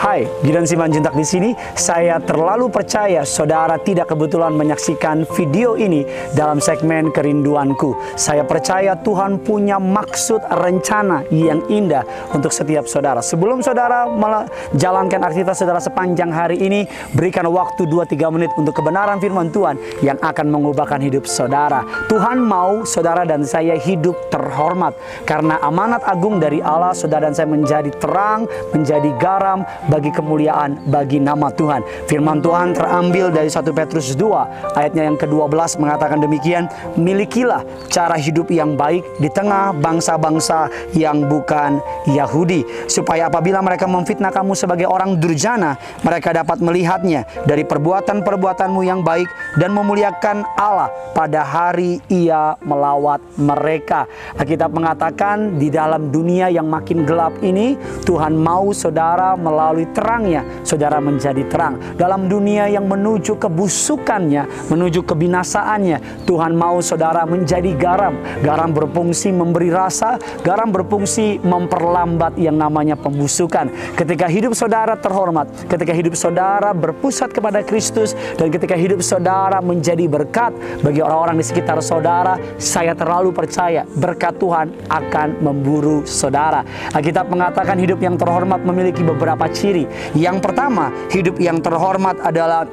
Hai, Gideon Simanjuntak di sini. Saya terlalu percaya saudara tidak kebetulan menyaksikan video ini dalam segmen kerinduanku. Saya percaya Tuhan punya maksud rencana yang indah untuk setiap saudara. Sebelum saudara menjalankan aktivitas saudara sepanjang hari ini, berikan waktu 2-3 menit untuk kebenaran firman Tuhan yang akan mengubahkan hidup saudara. Tuhan mau saudara dan saya hidup terhormat karena amanat agung dari Allah saudara dan saya menjadi terang, menjadi garam, bagi kemuliaan bagi nama Tuhan. Firman Tuhan terambil dari 1 Petrus 2 ayatnya yang ke-12 mengatakan demikian, milikilah cara hidup yang baik di tengah bangsa-bangsa yang bukan Yahudi, supaya apabila mereka memfitnah kamu sebagai orang durjana, mereka dapat melihatnya dari perbuatan-perbuatanmu yang baik dan memuliakan Allah pada hari ia melawat mereka. Alkitab mengatakan di dalam dunia yang makin gelap ini, Tuhan mau saudara melalui melalui terangnya saudara menjadi terang. Dalam dunia yang menuju kebusukannya, menuju kebinasaannya, Tuhan mau saudara menjadi garam. Garam berfungsi memberi rasa, garam berfungsi memperlambat yang namanya pembusukan. Ketika hidup saudara terhormat, ketika hidup saudara berpusat kepada Kristus, dan ketika hidup saudara menjadi berkat bagi orang-orang di sekitar saudara, saya terlalu percaya berkat Tuhan akan memburu saudara. Alkitab mengatakan hidup yang terhormat memiliki beberapa ciri sendiri. Yang pertama, hidup yang terhormat adalah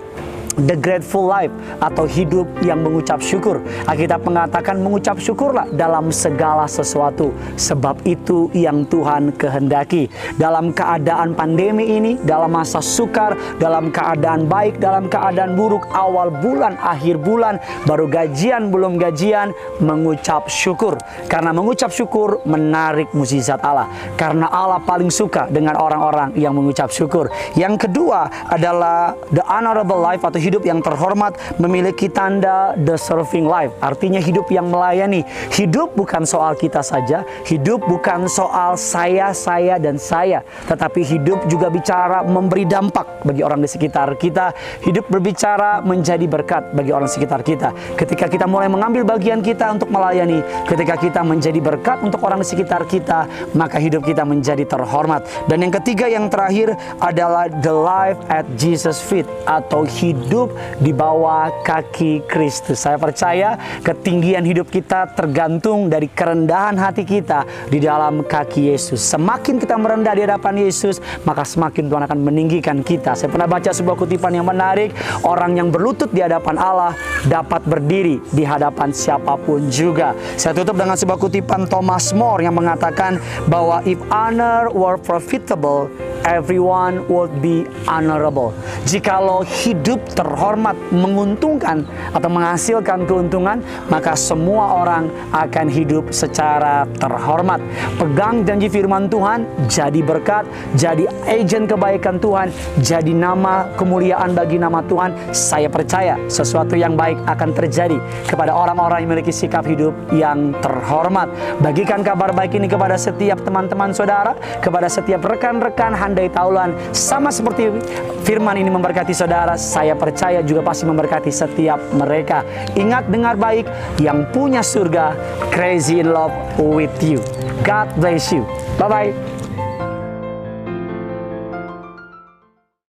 the grateful life atau hidup yang mengucap syukur. Alkitab mengatakan mengucap syukurlah dalam segala sesuatu sebab itu yang Tuhan kehendaki. Dalam keadaan pandemi ini, dalam masa sukar, dalam keadaan baik, dalam keadaan buruk, awal bulan, akhir bulan, baru gajian, belum gajian, mengucap syukur. Karena mengucap syukur menarik mukjizat Allah. Karena Allah paling suka dengan orang-orang yang mengucap syukur. Yang kedua adalah the honorable life atau hidup yang terhormat memiliki tanda the serving life. Artinya hidup yang melayani. Hidup bukan soal kita saja, hidup bukan soal saya, saya dan saya, tetapi hidup juga bicara memberi dampak bagi orang di sekitar kita. Hidup berbicara menjadi berkat bagi orang sekitar kita. Ketika kita mulai mengambil bagian kita untuk melayani, ketika kita menjadi berkat untuk orang di sekitar kita, maka hidup kita menjadi terhormat. Dan yang ketiga yang terakhir adalah the life at Jesus feet atau hidup hidup di bawah kaki Kristus. Saya percaya ketinggian hidup kita tergantung dari kerendahan hati kita di dalam kaki Yesus. Semakin kita merendah di hadapan Yesus, maka semakin Tuhan akan meninggikan kita. Saya pernah baca sebuah kutipan yang menarik, orang yang berlutut di hadapan Allah dapat berdiri di hadapan siapa pun juga. Saya tutup dengan sebuah kutipan Thomas More yang mengatakan bahwa if honor were profitable, everyone would be honorable. Jikalau hidup terhormat, menguntungkan atau menghasilkan keuntungan, maka semua orang akan hidup secara terhormat. Pegang janji firman Tuhan, jadi berkat, jadi agen kebaikan Tuhan, jadi nama kemuliaan bagi nama Tuhan. Saya percaya sesuatu yang baik akan terjadi kepada orang-orang yang memiliki sikap hidup yang terhormat. Bagikan kabar baik ini kepada setiap teman-teman saudara, kepada setiap rekan-rekan handai taulan, sama seperti firman ini memberkati saudara, saya percaya juga pasti memberkati setiap mereka. Ingat dengar baik, yang punya surga crazy in love with you. God bless you. Bye-bye.